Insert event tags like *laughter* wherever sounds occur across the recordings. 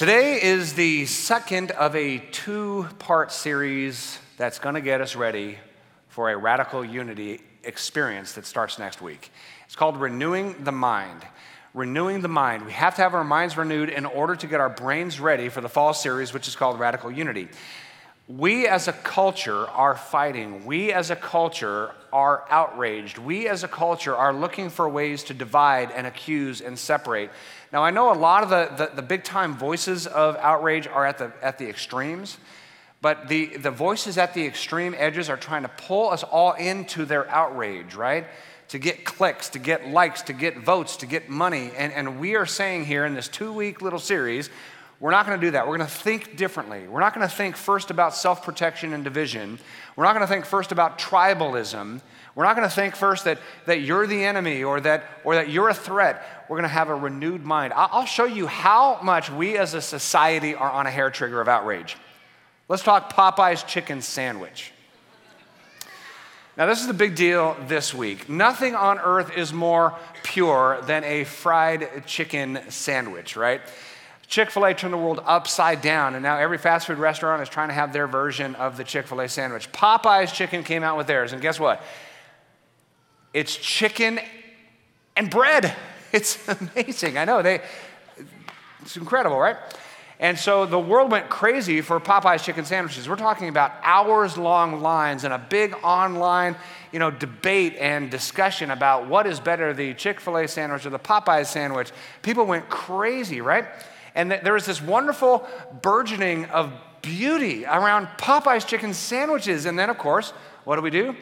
Today is the second of a two part series that's going to get us ready for a radical unity experience that starts next week. It's called Renewing the Mind. Renewing the Mind. We have to have our minds renewed in order to get our brains ready for the fall series, which is called Radical Unity. We as a culture are fighting. We as a culture are outraged. We as a culture are looking for ways to divide and accuse and separate. Now, I know a lot of the, the, the big time voices of outrage are at the, at the extremes, but the, the voices at the extreme edges are trying to pull us all into their outrage, right? To get clicks, to get likes, to get votes, to get money. And, and we are saying here in this two week little series, we're not going to do that. We're going to think differently. We're not going to think first about self protection and division. We're not going to think first about tribalism. We're not going to think first that, that you're the enemy or that, or that you're a threat. We're going to have a renewed mind. I'll show you how much we as a society are on a hair trigger of outrage. Let's talk Popeye's chicken sandwich. Now, this is the big deal this week. Nothing on earth is more pure than a fried chicken sandwich, right? Chick fil A turned the world upside down, and now every fast food restaurant is trying to have their version of the Chick fil A sandwich. Popeye's Chicken came out with theirs, and guess what? It's chicken and bread. *laughs* It's amazing. I know, they, it's incredible, right? And so the world went crazy for Popeye's chicken sandwiches. We're talking about hours long lines and a big online you know, debate and discussion about what is better, the Chick fil A sandwich or the Popeye sandwich. People went crazy, right? And there was this wonderful burgeoning of beauty around Popeye's chicken sandwiches. And then, of course, what do we do?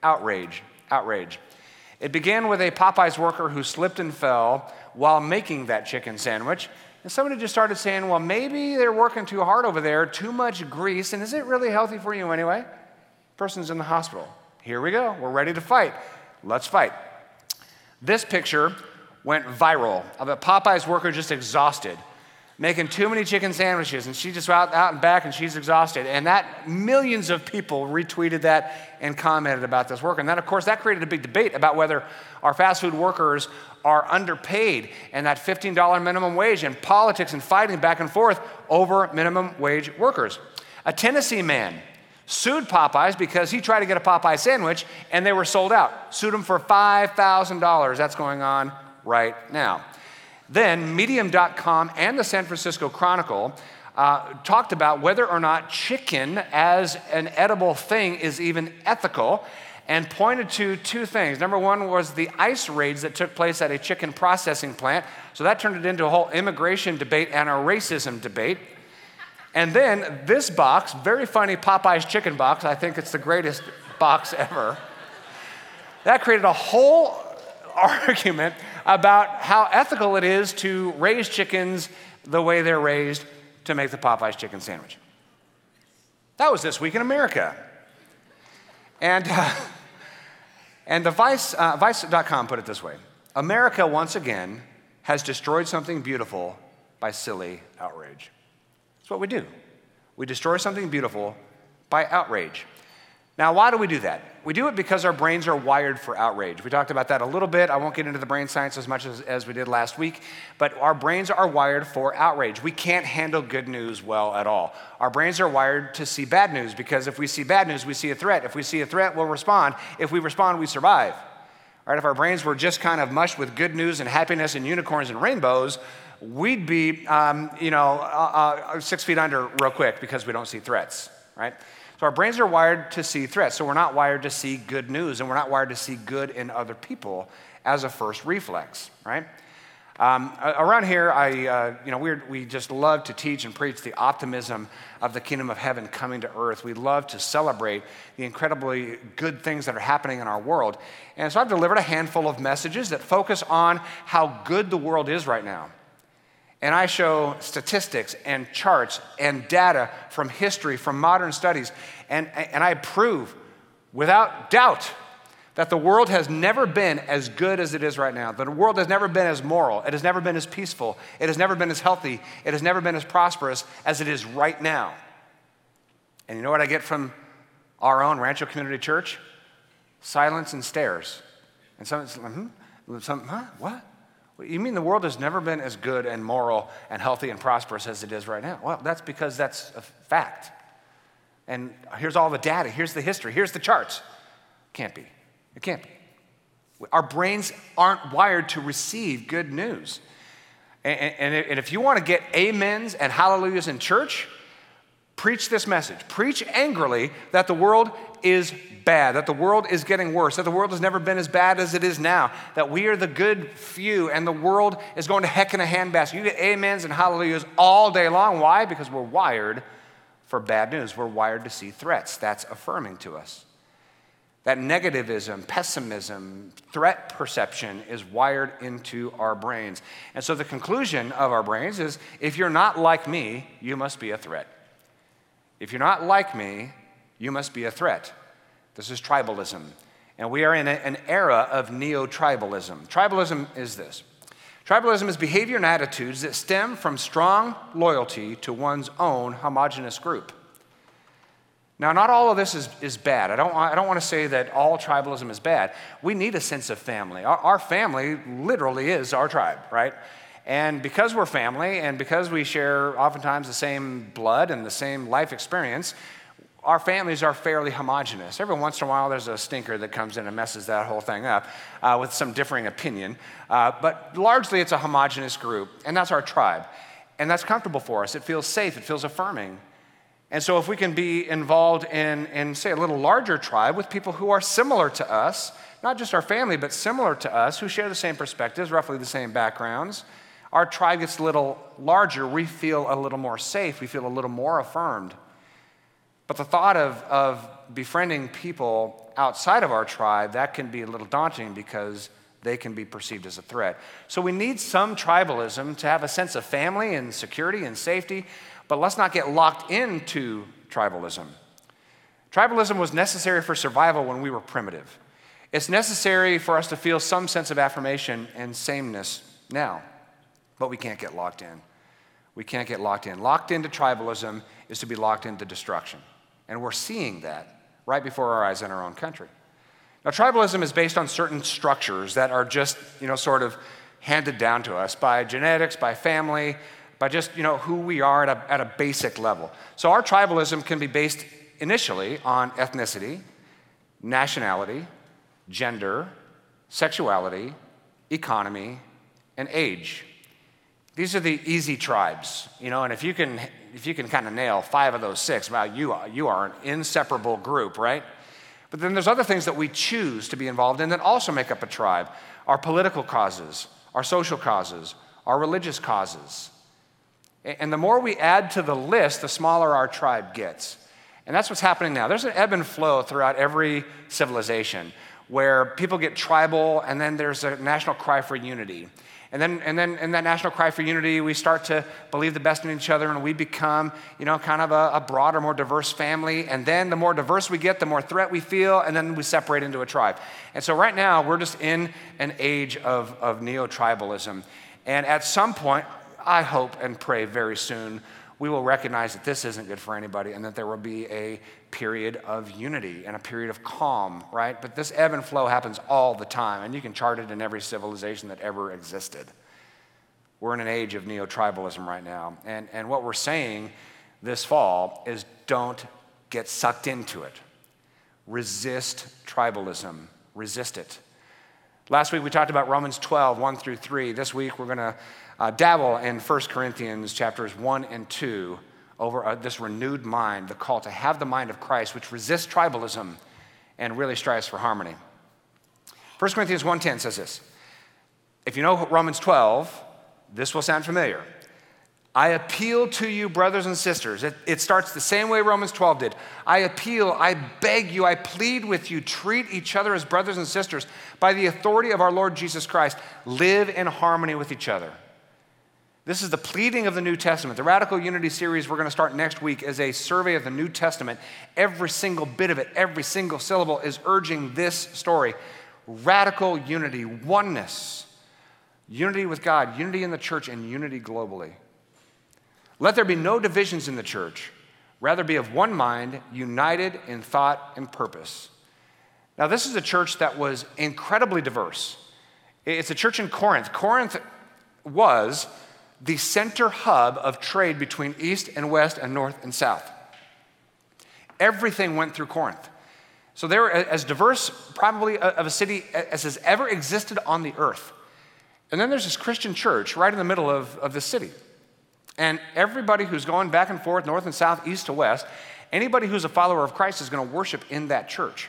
Outrage, outrage. It began with a Popeye's worker who slipped and fell while making that chicken sandwich. And somebody just started saying, well, maybe they're working too hard over there, too much grease, and is it really healthy for you anyway? Person's in the hospital. Here we go. We're ready to fight. Let's fight. This picture went viral of a Popeye's worker just exhausted making too many chicken sandwiches, and she's just out, out and back and she's exhausted. And that millions of people retweeted that and commented about this work. And then, of course, that created a big debate about whether our fast food workers are underpaid and that $15 minimum wage and politics and fighting back and forth over minimum wage workers. A Tennessee man sued Popeyes because he tried to get a Popeye sandwich and they were sold out. Sued him for $5,000. That's going on right now. Then, Medium.com and the San Francisco Chronicle uh, talked about whether or not chicken as an edible thing is even ethical and pointed to two things. Number one was the ICE raids that took place at a chicken processing plant. So that turned it into a whole immigration debate and a racism debate. And then this box, very funny Popeye's chicken box, I think it's the greatest box ever. That created a whole *laughs* argument about how ethical it is to raise chickens the way they're raised to make the Popeye's chicken sandwich. That was this week in America. And, uh, and the Vice, uh, Vice.com put it this way America, once again, has destroyed something beautiful by silly outrage. That's what we do. We destroy something beautiful by outrage. Now, why do we do that? We do it because our brains are wired for outrage. We talked about that a little bit. I won't get into the brain science as much as, as we did last week, but our brains are wired for outrage. We can't handle good news well at all. Our brains are wired to see bad news because if we see bad news, we see a threat. If we see a threat, we'll respond. If we respond, we survive. Right? If our brains were just kind of mushed with good news and happiness and unicorns and rainbows, we'd be, um, you know, uh, uh, six feet under real quick because we don't see threats, right? So our brains are wired to see threats. So we're not wired to see good news, and we're not wired to see good in other people as a first reflex, right? Um, around here, I, uh, you know, we we just love to teach and preach the optimism of the kingdom of heaven coming to earth. We love to celebrate the incredibly good things that are happening in our world. And so I've delivered a handful of messages that focus on how good the world is right now and I show statistics and charts and data from history, from modern studies, and, and I prove without doubt that the world has never been as good as it is right now. The world has never been as moral, it has never been as peaceful, it has never been as healthy, it has never been as prosperous as it is right now. And you know what I get from our own Rancho Community Church? Silence and stares. And some, hmm? some huh? What? You mean the world has never been as good and moral and healthy and prosperous as it is right now? Well, that's because that's a fact. And here's all the data, here's the history, here's the charts. Can't be. It can't be. Our brains aren't wired to receive good news. And, and if you want to get amens and hallelujahs in church, preach this message. Preach angrily that the world is bad, that the world is getting worse, that the world has never been as bad as it is now, that we are the good few and the world is going to heck in a handbasket. You get amens and hallelujahs all day long. Why? Because we're wired for bad news. We're wired to see threats. That's affirming to us. That negativism, pessimism, threat perception is wired into our brains. And so the conclusion of our brains is if you're not like me, you must be a threat. If you're not like me, you must be a threat. This is tribalism. And we are in a, an era of neo tribalism. Tribalism is this tribalism is behavior and attitudes that stem from strong loyalty to one's own homogenous group. Now, not all of this is, is bad. I don't, I don't want to say that all tribalism is bad. We need a sense of family. Our, our family literally is our tribe, right? And because we're family and because we share oftentimes the same blood and the same life experience, our families are fairly homogenous. Every once in a while, there's a stinker that comes in and messes that whole thing up uh, with some differing opinion. Uh, but largely, it's a homogenous group, and that's our tribe. And that's comfortable for us. It feels safe, it feels affirming. And so, if we can be involved in, in, say, a little larger tribe with people who are similar to us, not just our family, but similar to us, who share the same perspectives, roughly the same backgrounds, our tribe gets a little larger. We feel a little more safe. We feel a little more affirmed. But the thought of, of befriending people outside of our tribe, that can be a little daunting because they can be perceived as a threat. So we need some tribalism to have a sense of family and security and safety, but let's not get locked into tribalism. Tribalism was necessary for survival when we were primitive. It's necessary for us to feel some sense of affirmation and sameness now, but we can't get locked in. We can't get locked in. Locked into tribalism is to be locked into destruction. And we're seeing that right before our eyes in our own country. Now, tribalism is based on certain structures that are just, you know, sort of handed down to us by genetics, by family, by just, you know, who we are at a, at a basic level. So our tribalism can be based initially on ethnicity, nationality, gender, sexuality, economy, and age. These are the easy tribes, you know, and if you can, if you can kind of nail five of those six, wow, you are, you are an inseparable group, right? But then there's other things that we choose to be involved in that also make up a tribe our political causes, our social causes, our religious causes. And the more we add to the list, the smaller our tribe gets. And that's what's happening now. There's an ebb and flow throughout every civilization where people get tribal and then there's a national cry for unity. And then, and then in that national cry for unity, we start to believe the best in each other and we become, you know, kind of a, a, broader, more diverse family. And then the more diverse we get, the more threat we feel, and then we separate into a tribe. And so right now, we're just in an age of, of neo tribalism. And at some point, I hope and pray very soon, we will recognize that this isn't good for anybody and that there will be a period of unity and a period of calm, right? But this ebb and flow happens all the time, and you can chart it in every civilization that ever existed. We're in an age of neo tribalism right now. And, and what we're saying this fall is don't get sucked into it. Resist tribalism, resist it. Last week we talked about Romans 12, 1 through 3. This week we're going to uh, dabble in 1 Corinthians chapters 1 and 2 over uh, this renewed mind, the call to have the mind of Christ, which resists tribalism and really strives for harmony. 1 Corinthians 1:10 says this. If you know Romans 12, this will sound familiar. I appeal to you, brothers and sisters. It, it, starts the same way Romans 12 did. I appeal, I beg you, I plead with you, treat each other as brothers and sisters by the authority of our Lord Jesus Christ. Live in harmony with each other. This is the pleading of the New Testament. The Radical Unity series we're going to start next week is a survey of the New Testament. Every single bit of it, every single syllable is urging this story radical unity, oneness, unity with God, unity in the church, and unity globally. Let there be no divisions in the church, rather, be of one mind, united in thought and purpose. Now, this is a church that was incredibly diverse. It's a church in Corinth. Corinth was the center hub of trade between east and west and north and south. Everything went through Corinth. So they were as diverse, probably, of a city as has ever existed on the earth. And then there's this Christian church right in the middle of, of the city. And everybody who's going back and forth, north and south, east to west, anybody who's a follower of Christ is going to worship in that church.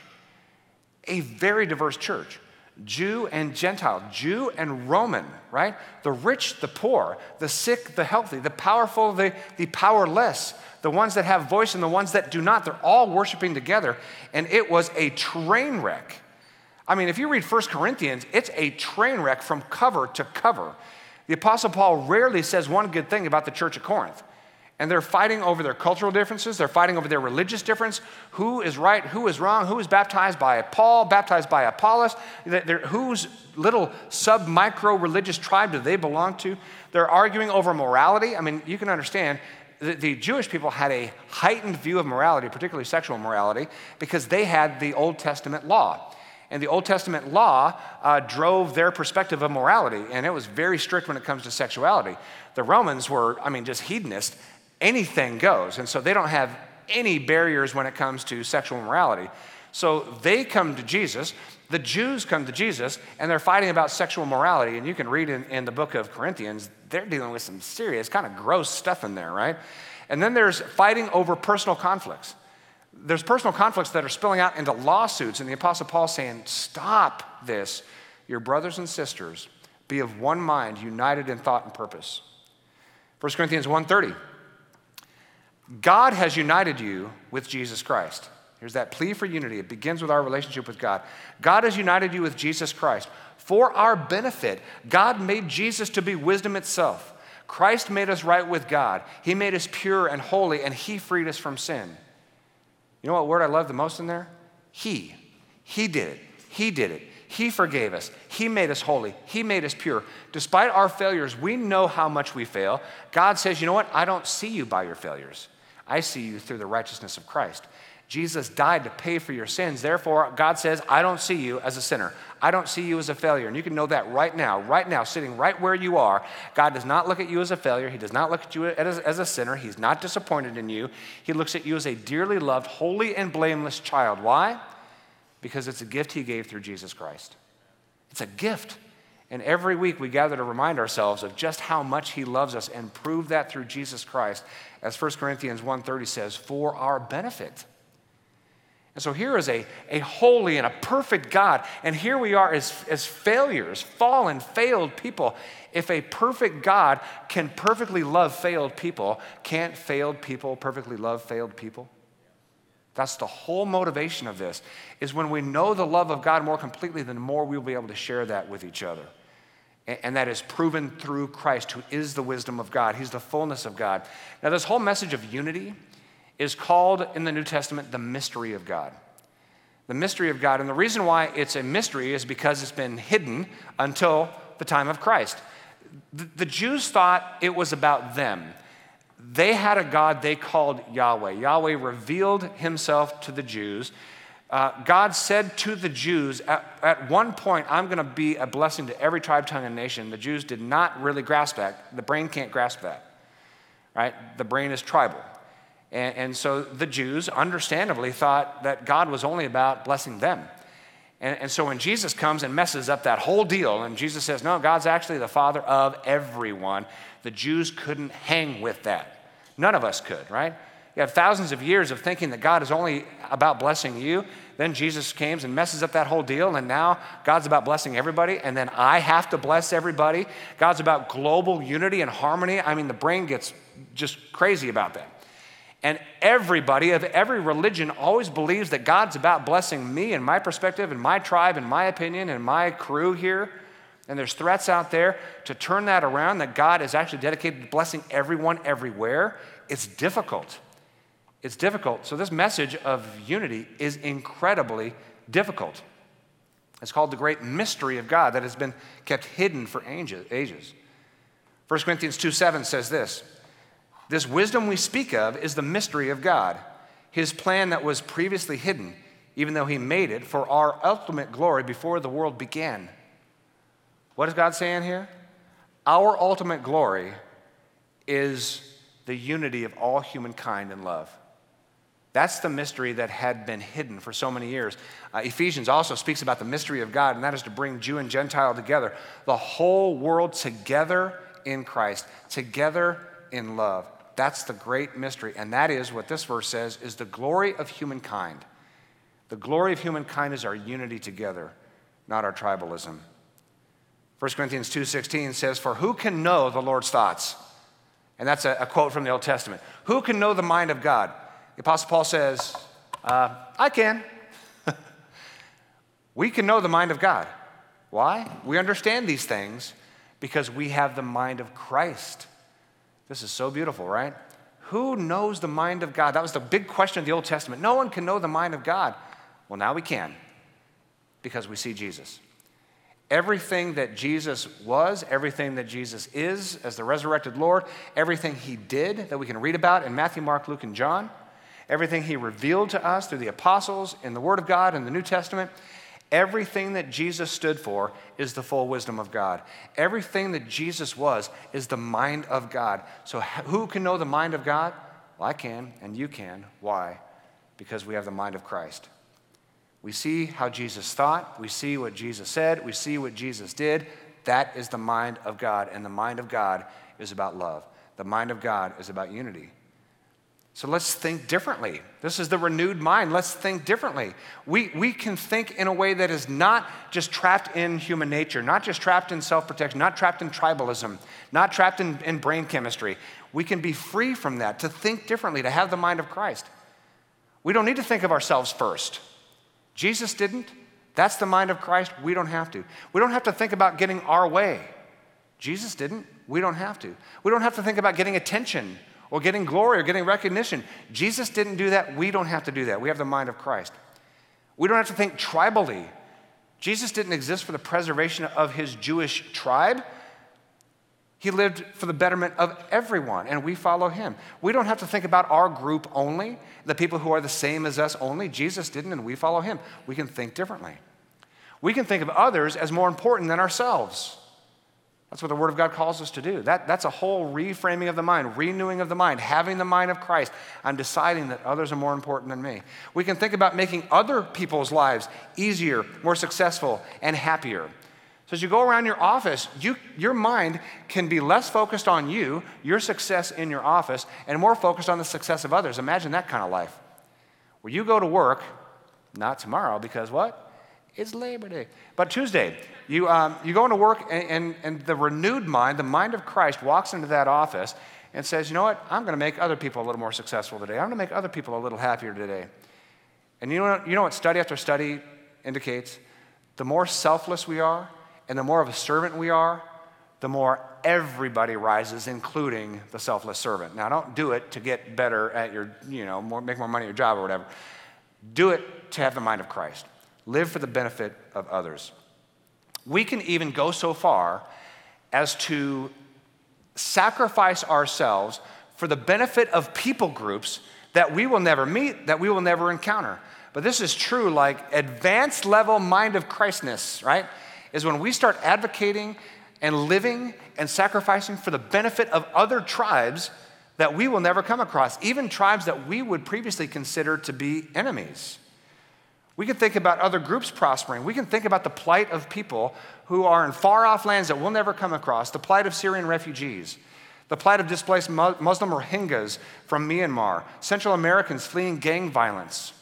A very diverse church. Jew and Gentile, Jew and Roman, right? The rich, the poor, the sick, the healthy, the powerful, the, the powerless, the ones that have voice and the ones that do not. They're all worshiping together. And it was a train wreck. I mean, if you read 1 Corinthians, it's a train wreck from cover to cover. The Apostle Paul rarely says one good thing about the church of Corinth. And they're fighting over their cultural differences. They're fighting over their religious difference. Who is right? Who is wrong? Who is baptized by Paul? Baptized by Apollos? They're, whose little sub micro religious tribe do they belong to? They're arguing over morality. I mean, you can understand the, Jewish people had a heightened view of morality, particularly sexual morality, because they had the Old Testament law. And the Old Testament law uh, drove their perspective of morality, and it was very strict when it comes to sexuality. The Romans were, I mean, just hedonists anything goes. And so they don't have any barriers when it comes to sexual morality. So they come to Jesus, the Jews come to Jesus, and they're fighting about sexual morality. And you can read in, in the book of Corinthians, they're dealing with some serious, kind of gross stuff in there, right? And then there's fighting over personal conflicts. There's personal conflicts that are spilling out into lawsuits, and the Apostle Paul saying, Stop this. Your brothers and sisters, be of one mind, united in thought and purpose. 1 Corinthians 1:30 God has united you with Jesus Christ. Here's that plea for unity. It begins with our relationship with God. God has united you with Jesus Christ. For our benefit, God made Jesus to be wisdom itself. Christ made us right with God. He made us pure and holy, and He freed us from sin. You know what word I love the most in there? He. He did it. He did it. He forgave us. He made us holy. He made us pure. Despite our failures, we know how much we fail. God says, You know what? I don't see you by your failures. I see you through the righteousness of Christ. Jesus died to pay for your sins. Therefore, God says, I don't see you as a sinner. I don't see you as a failure. And you can know that right now, right now, sitting right where you are. God does not look at you as a failure. He does not look at you as, as a sinner. He's not disappointed in you. He looks at you as a dearly loved, holy, and blameless child. Why? Because it's a gift He gave through Jesus Christ. It's a gift. And every week we gather to remind ourselves of just how much he loves us and prove that through Jesus Christ, as 1 Corinthians 1:30 says, for our benefit. And so here is a, a holy and a perfect God, and here we are as, as failures, fallen, failed people. If a perfect God can perfectly love failed people, can't failed people perfectly love failed people? That's the whole motivation of this, is when we know the love of God more completely, then more we'll be able to share that with each other and that is proven through Christ, who is the wisdom of God. He's the fullness of God. Now, this whole message of unity is called in the New Testament the mystery of God. The mystery of God. And the reason why it's a mystery is because it's been hidden until the time of Christ. The, Jews thought it was about them. They had a God they called Yahweh. Yahweh revealed himself to the Jews uh, God said to the Jews, at, at one point, I'm going to be a blessing to every tribe, tongue, and nation. The Jews did not really grasp that. The brain can't grasp that, right? The brain is tribal. And, and so the Jews, understandably, thought that God was only about blessing them. And, and so when Jesus comes and messes up that whole deal, and Jesus says, No, God's actually the Father of everyone, the Jews couldn't hang with that. None of us could, right? You have thousands of years of thinking that God is only about blessing you. Then Jesus comes and messes up that whole deal, and now God's about blessing everybody, and then I have to bless everybody. God's about global unity and harmony. I mean, the brain gets just crazy about that. And everybody of every religion always believes that God's about blessing me and my perspective and my tribe and my opinion and my crew here. And there's threats out there to turn that around that God is actually dedicated to blessing everyone everywhere. It's difficult. It's difficult. So, this message of unity is incredibly difficult. It's called the great mystery of God that has been kept hidden for ages. 1 Corinthians 2 7 says this This wisdom we speak of is the mystery of God, his plan that was previously hidden, even though he made it for our ultimate glory before the world began. What is God saying here? Our ultimate glory is the unity of all humankind in love. That's the mystery that had been hidden for so many years. Uh, Ephesians also speaks about the mystery of God, and that is to bring Jew and Gentile together, the whole world together in Christ, together in love. That's the great mystery. And that is what this verse says is the glory of humankind. The glory of humankind is our unity together, not our tribalism. 1 Corinthians 2:16 says, "For who can know the Lord's thoughts?" And that's a, a quote from the Old Testament. Who can know the mind of God? The Apostle Paul says, uh, I can. *laughs* we can know the mind of God. Why? We understand these things because we have the mind of Christ. This is so beautiful, right? Who knows the mind of God? That was the big question of the Old Testament. No one can know the mind of God. Well, now we can because we see Jesus. Everything that Jesus was, everything that Jesus is as the resurrected Lord, everything he did that we can read about in Matthew, Mark, Luke, and John, everything he revealed to us through the apostles in the Word of God in the New Testament, everything that Jesus stood for is the full wisdom of God. Everything that Jesus was is the mind of God. So, who can know the mind of God? Well, I can, and you can. Why? Because we have the mind of Christ. We see how Jesus thought, we see what Jesus said, we see what Jesus did. That is the mind of God, and the mind of God is about love. The mind of God is about unity. So let's think differently. This is the renewed mind. Let's think differently. We, we can think in a way that is not just trapped in human nature, not just trapped in self protection, not trapped in tribalism, not trapped in, in brain chemistry. We can be free from that, to think differently, to have the mind of Christ. We don't need to think of ourselves first. Jesus didn't. That's the mind of Christ. We don't have to. We don't have to think about getting our way. Jesus didn't. We don't have to. We don't have to think about getting attention or getting glory or getting recognition. Jesus didn't do that. We don't have to do that. We have the mind of Christ. We don't have to think tribally. Jesus didn't exist for the preservation of his Jewish tribe. He lived for the betterment of everyone, and we follow him. We don't have to think about our group only, the people who are the same as us only. Jesus didn't, and we follow him. We can think differently. We can think of others as more important than ourselves. That's what the Word of God calls us to do. That, that's a whole reframing of the mind, renewing of the mind, having the mind of Christ. I'm deciding that others are more important than me. We can think about making other people's lives easier, more successful, and happier. So as you go around your office, you, your mind can be less focused on you, your success in your office, and more focused on the success of others. Imagine that kind of life. Where you go to work, not tomorrow, because what? It's Labor Day. But Tuesday, you, um, you go into work, and, and, and the renewed mind, the mind of Christ, walks into that office and says, You know what? I'm going to make other people a little more successful today. I'm going to make other people a little happier today. And you know, you know what study after study indicates? The more selfless we are and the more of a servant we are, the more everybody rises, including the selfless servant. Now, don't do it to get better at your, you know, more, make more money at your job or whatever. Do it to have the mind of Christ live for the benefit of others. We can even go so far as to sacrifice ourselves for the benefit of people groups that we will never meet, that we will never encounter. But this is true, like advanced level mind of Christness, right? Is when we start advocating and living and sacrificing for the benefit of other tribes that we will never come across, even tribes that we would previously consider to be enemies. We can think about other groups prospering. We can think about the plight of people who are in far off lands that we'll never come across, the plight of Syrian refugees, the plight of displaced Muslim Rohingyas from Myanmar, Central Americans fleeing gang violence.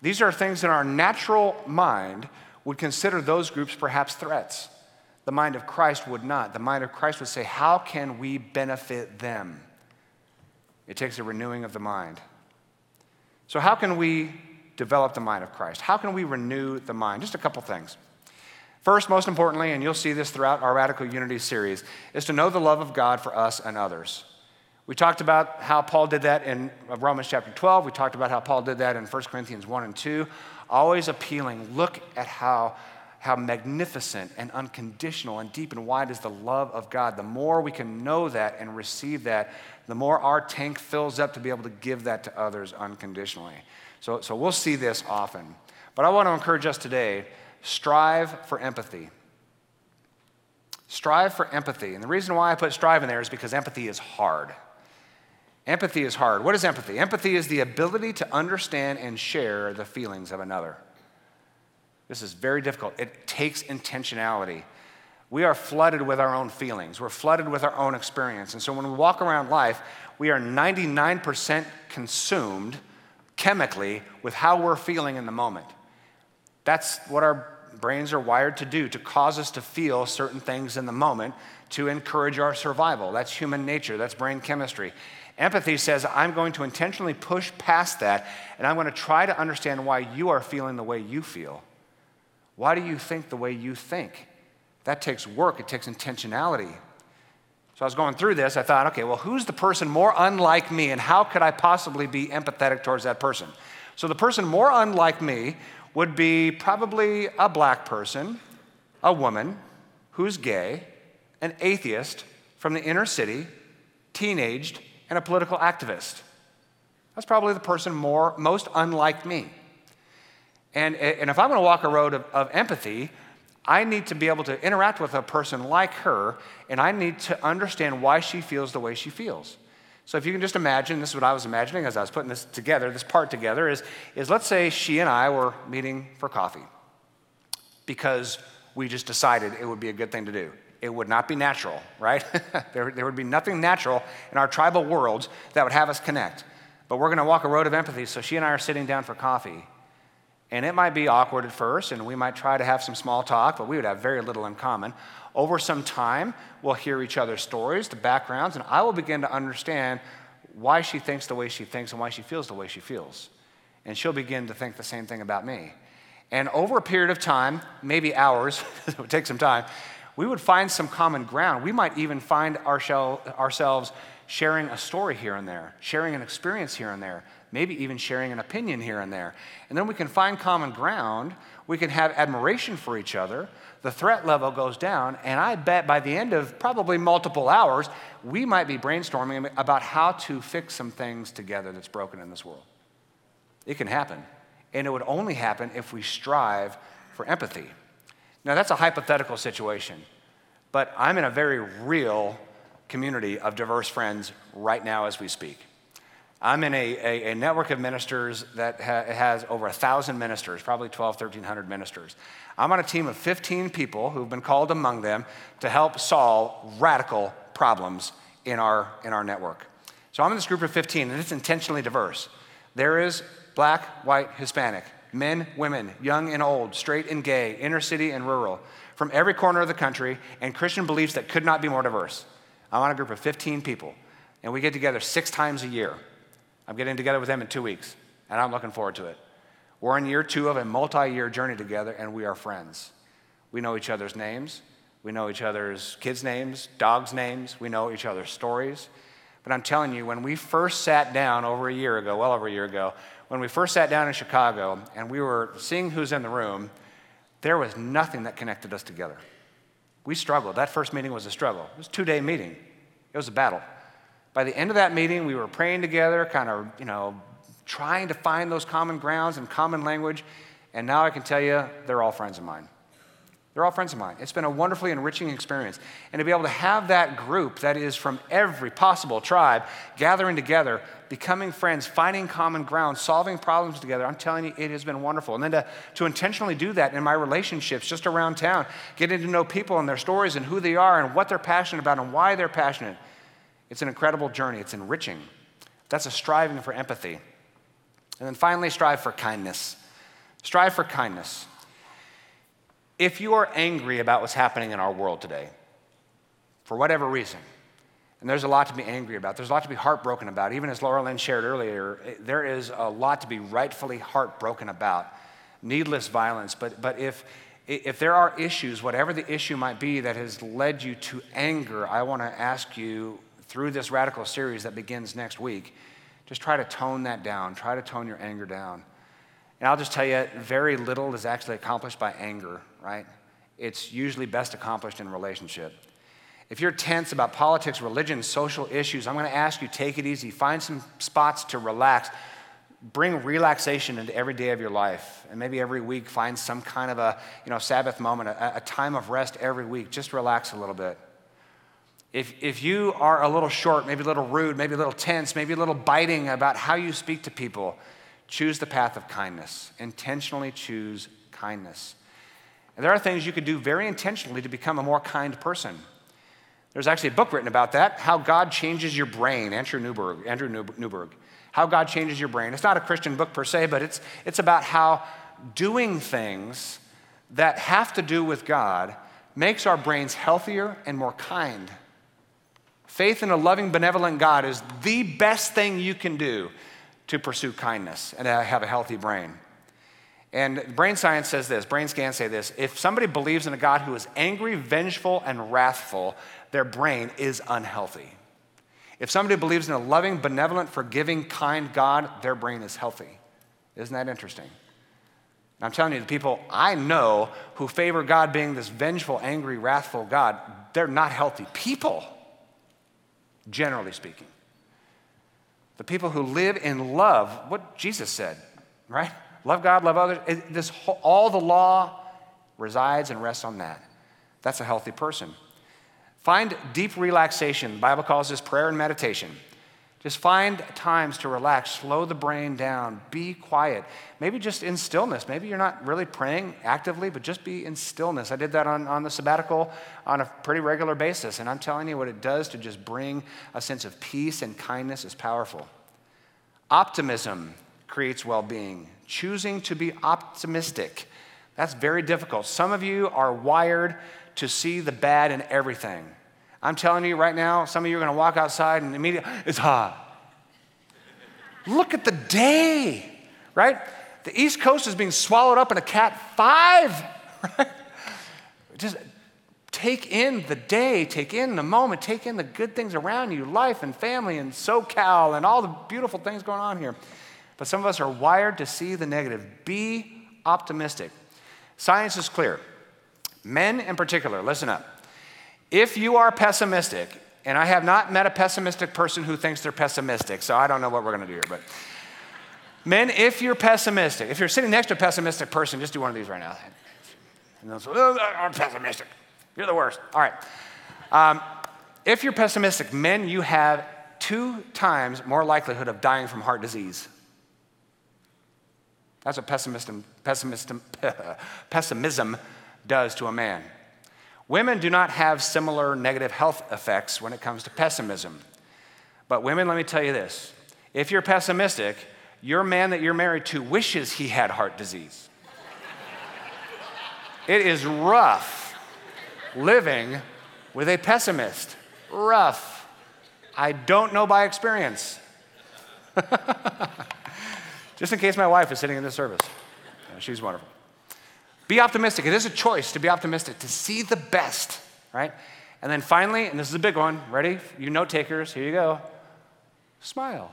These are things in our natural mind would consider those groups perhaps threats. The mind of Christ would not. The mind of Christ would say, How can we benefit them? It takes a renewing of the mind. So, how can we develop the mind of Christ? How can we renew the mind? Just a couple things. First, most importantly, and you'll see this throughout our Radical Unity series, is to know the love of God for us and others. We talked about how Paul did that in uh, Romans chapter 12. We talked about how Paul did that in 1 Corinthians 1 and 2. Always appealing, look at how, how magnificent and unconditional and deep and wide is the love of God. The more we can know that and receive that, the more our tank fills up to be able to give that to others unconditionally. So, so we'll see this often. But I want to encourage us today strive for empathy. Strive for empathy. And the reason why I put strive in there is because empathy is hard. Empathy is hard. What is empathy? Empathy is the ability to understand and share the feelings of another. This is very difficult. It takes intentionality. We are flooded with our own feelings, we're flooded with our own experience. And so when we walk around life, we are 99% consumed chemically with how we're feeling in the moment. That's what our brains are wired to do, to cause us to feel certain things in the moment to encourage our survival. That's human nature, that's brain chemistry. Empathy says, I'm going to intentionally push past that and I'm going to try to understand why you are feeling the way you feel. Why do you think the way you think? That takes work, it takes intentionality. So I was going through this, I thought, okay, well, who's the person more unlike me and how could I possibly be empathetic towards that person? So the person more unlike me would be probably a black person, a woman who's gay, an atheist from the inner city, teenaged, and a political activist. That's probably the person more, most unlike me. And, and if I'm going to walk a road of, of empathy, I need to be able to interact with a person like her, and I need to understand why she feels the way she feels. So if you can just imagine, this is what I was imagining as I was putting this together, this part together, is, is let's say she and I were meeting for coffee because we just decided it would be a good thing to do. It would not be natural, right? *laughs* there, there would be nothing natural in our tribal worlds that would have us connect. But we're going to walk a road of empathy, so she and I are sitting down for coffee. And it might be awkward at first, and we might try to have some small talk, but we would have very little in common. Over some time, we'll hear each other's stories, the backgrounds, and I will begin to understand why she thinks the way she thinks and why she feels the way she feels. And she'll begin to think the same thing about me. And over a period of time, maybe hours, *laughs* it would take some time, we would find some common ground. We might even find ourselves sharing a story here and there, sharing an experience here and there, maybe even sharing an opinion here and there. And then we can find common ground. We can have admiration for each other. The threat level goes down. And I bet by the end of probably multiple hours, we might be brainstorming about how to fix some things together that's broken in this world. It can happen. And it would only happen if we strive for empathy. Now, that's a hypothetical situation, but I'm in a very real community of diverse friends right now as we speak. I'm in a, a, a network of ministers that ha- has over 1,000 ministers, probably 12, 1,300 ministers. I'm on a team of 15 people who've been called among them to help solve radical problems in our, in our network. So I'm in this group of 15, and it's intentionally diverse. There is black, white, Hispanic, men, women, young and old, straight and gay, inner city and rural, from every corner of the country, and Christian beliefs that could not be more diverse. I'm on a group of 15 people, and we get together six times a year. I'm getting together with them in two weeks, and I'm looking forward to it. We're in year two of a multi year journey together, and we are friends. We know each other's names, we know each other's kids' names, dogs' names, we know each other's stories. But I'm telling you, when we first sat down over a year ago, well over a year ago, when we first sat down in Chicago and we were seeing who's in the room, there was nothing that connected us together. We struggled. That first meeting was a struggle. It was a two day meeting, it was a battle. By the end of that meeting, we were praying together, kind of, you know, trying to find those common grounds and common language. And now I can tell you, they're all friends of mine. They're all friends of mine. It's been a wonderfully enriching experience. And to be able to have that group that is from every possible tribe gathering together, becoming friends, finding common ground, solving problems together, I'm telling you, it has been wonderful. And then to, to intentionally do that in my relationships just around town, getting to know people and their stories and who they are and what they're passionate about and why they're passionate. It's an incredible journey, it's enriching. That's a striving for empathy. And then finally, strive for kindness. Strive for kindness. If you are angry about what's happening in our world today, for whatever reason, and there's a lot to be angry about, there's a lot to be heartbroken about. Even as Laura Lynn shared earlier, there is a lot to be rightfully heartbroken about. Needless violence. But, but if, if there are issues, whatever the issue might be that has led you to anger, I want to ask you through this radical series that begins next week, just try to tone that down. Try to tone your anger down. And I'll just tell you, very little is actually accomplished by anger, right? It's usually best accomplished in relationship. If you're tense about politics, religion, social issues, I'm going to ask you take it easy. Find some spots to relax. bring relaxation into every day of your life. And maybe every week find some kind of a you know, Sabbath moment, a, a time of rest every week. Just relax a little bit. If, if you are a little short, maybe a little rude, maybe a little tense, maybe a little biting about how you speak to people, choose the path of kindness. Intentionally choose kindness. And there are things you could do very intentionally to become a more kind person. There's actually a book written about that, How God Changes Your Brain, Andrew Newberg. Andrew Newberg. How God Changes Your Brain. It's not a Christian book per se, but it's, it's about how doing things that have to do with God makes our brains healthier and more kind. Faith in a loving, benevolent God is the best thing you can do to pursue kindness and have a healthy brain. And brain science says this, brain scans say this if somebody believes in a God who is angry, vengeful, and wrathful, their brain is unhealthy. If somebody believes in a loving, benevolent, forgiving, kind God, their brain is healthy. Isn't that interesting? I'm telling you, the people I know who favor God being this vengeful, angry, wrathful God, they're not healthy people, generally speaking. The people who live in love, what Jesus said, right? Love God, love others. This, all the law resides and rests on that. That's a healthy person. Find deep relaxation. The Bible calls this prayer and meditation. Just find times to relax, slow the brain down, be quiet. Maybe just in stillness. Maybe you're not really praying actively, but just be in stillness. I did that on, on the sabbatical on a pretty regular basis, and I'm telling you what it does to just bring a sense of peace and kindness is powerful. Optimism creates well being choosing to be optimistic. That's very difficult. Some of you are wired to see the bad in everything. I'm telling you right now, some of you are going to walk outside and immediately, it's hot. Look at the day, right? The East Coast is being swallowed up in a Cat 5, *laughs* right? Just take in the day, take in the moment, take in the good things around you, life and family and SoCal and all the beautiful things going on here. But some of us are wired to see the negative. Be optimistic. Science is clear. Men in particular, listen up. If you are pessimistic, and I have not met a pessimistic person who thinks they're pessimistic, so I don't know what we're to do here, but men, if you're pessimistic, if you're sitting next to a pessimistic person, just do one of these right now. And they'll say, oh, I'm pessimistic. You're the worst. All right. Um, if you're pessimistic, men, you have two times more likelihood of dying from heart disease. That's what pessimism, pessimism, *laughs* pessimism does to a man. Women do not have similar negative health effects when it comes to pessimism. But women, let me tell you this if you're pessimistic, your man that you're married to wishes he had heart disease. it is rough living with a pessimist. Rough. I don't know by experience. *laughs* Just in case my wife is sitting in this service. she's wonderful. Be optimistic. It is a choice to be optimistic, to see the best, right? And then finally, and this is a big one, ready? You note takers, here you go. Smile.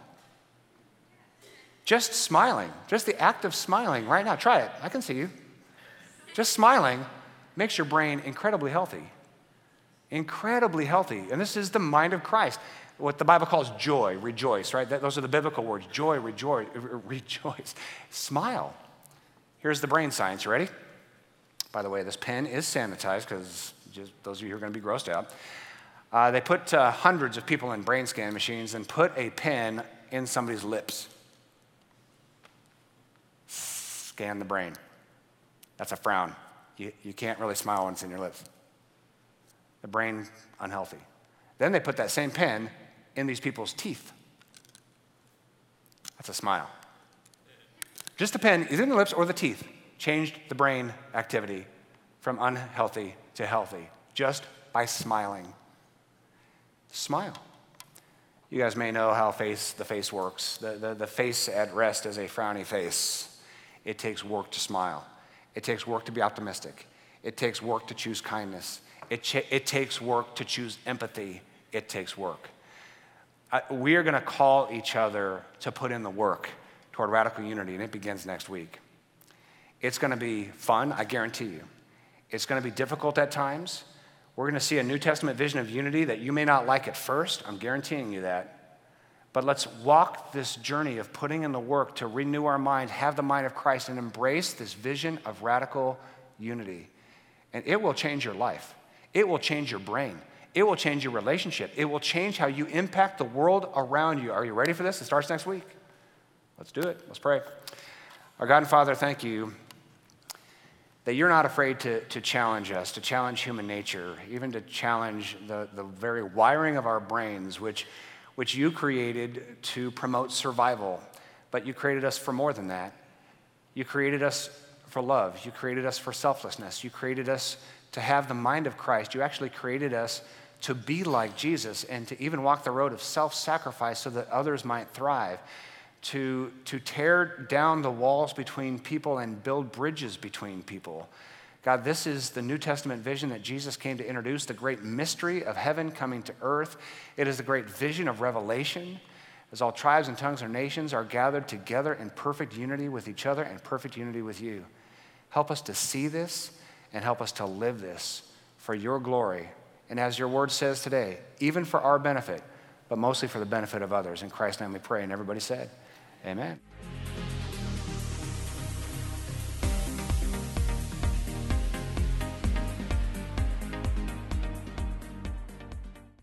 Just smiling, just the act of smiling right now. Try it. I can see you. Just smiling makes your brain incredibly healthy. Incredibly healthy. And this is the mind of Christ what the Bible calls joy, rejoice, right? Those are the biblical words joy, rejoice, *laughs* rejoice, smile. Here's the brain science. You ready? By the way, this pen is sanitized because those of you who are going to be grossed out. Uh, they put uh, hundreds of people in brain scan machines and put a pen in somebody's lips. Scan the brain. That's a frown. You, you can't really smile when it's in your lips. The brain unhealthy. Then they put that same pen in these people's teeth. That's a smile. Just the pen, is in the lips or the teeth, changed the brain activity from unhealthy to healthy just by smiling. Smile. You guys may know how face, the face works. The, the, the face at rest is a frowny face. It takes work to smile. It takes work to be optimistic. It takes work to choose kindness. It, ch- it takes work to choose empathy. It takes work we are going to call each other to put in the work toward radical unity, and it begins next week. It's going to be fun, I guarantee you. It's going to be difficult at times. We're going to see a New Testament vision of unity that you may not like at first. I'm guaranteeing you that. But let's walk this journey of putting in the work to renew our mind, have the mind of Christ, and embrace this vision of radical unity. And it will change your life, it will change your brain, it will change your relationship, it will change how you impact the world around you. Are you ready for this? It starts next week. Let's do it. Let's pray. Our God and Father, thank you that you're not afraid to, to challenge us, to challenge human nature, even to challenge the, the very wiring of our brains, which, which you created to promote survival. But you created us for more than that. You created us for love. You created us for selflessness. You created us to have the mind of Christ. You actually created us to be like Jesus and to even walk the road of self sacrifice so that others might thrive to, to tear down the walls between people and build bridges between people. God, this is the New Testament vision that Jesus came to introduce, the great mystery of heaven coming to earth. It is the great vision of revelation as all tribes and tongues and nations are gathered together in perfect unity with each other and perfect unity with you. Help us to see this and help us to live this for your glory. And as your word says today, even for our benefit, but mostly for the benefit of others. In Christ's name we pray. And everybody said, Amen.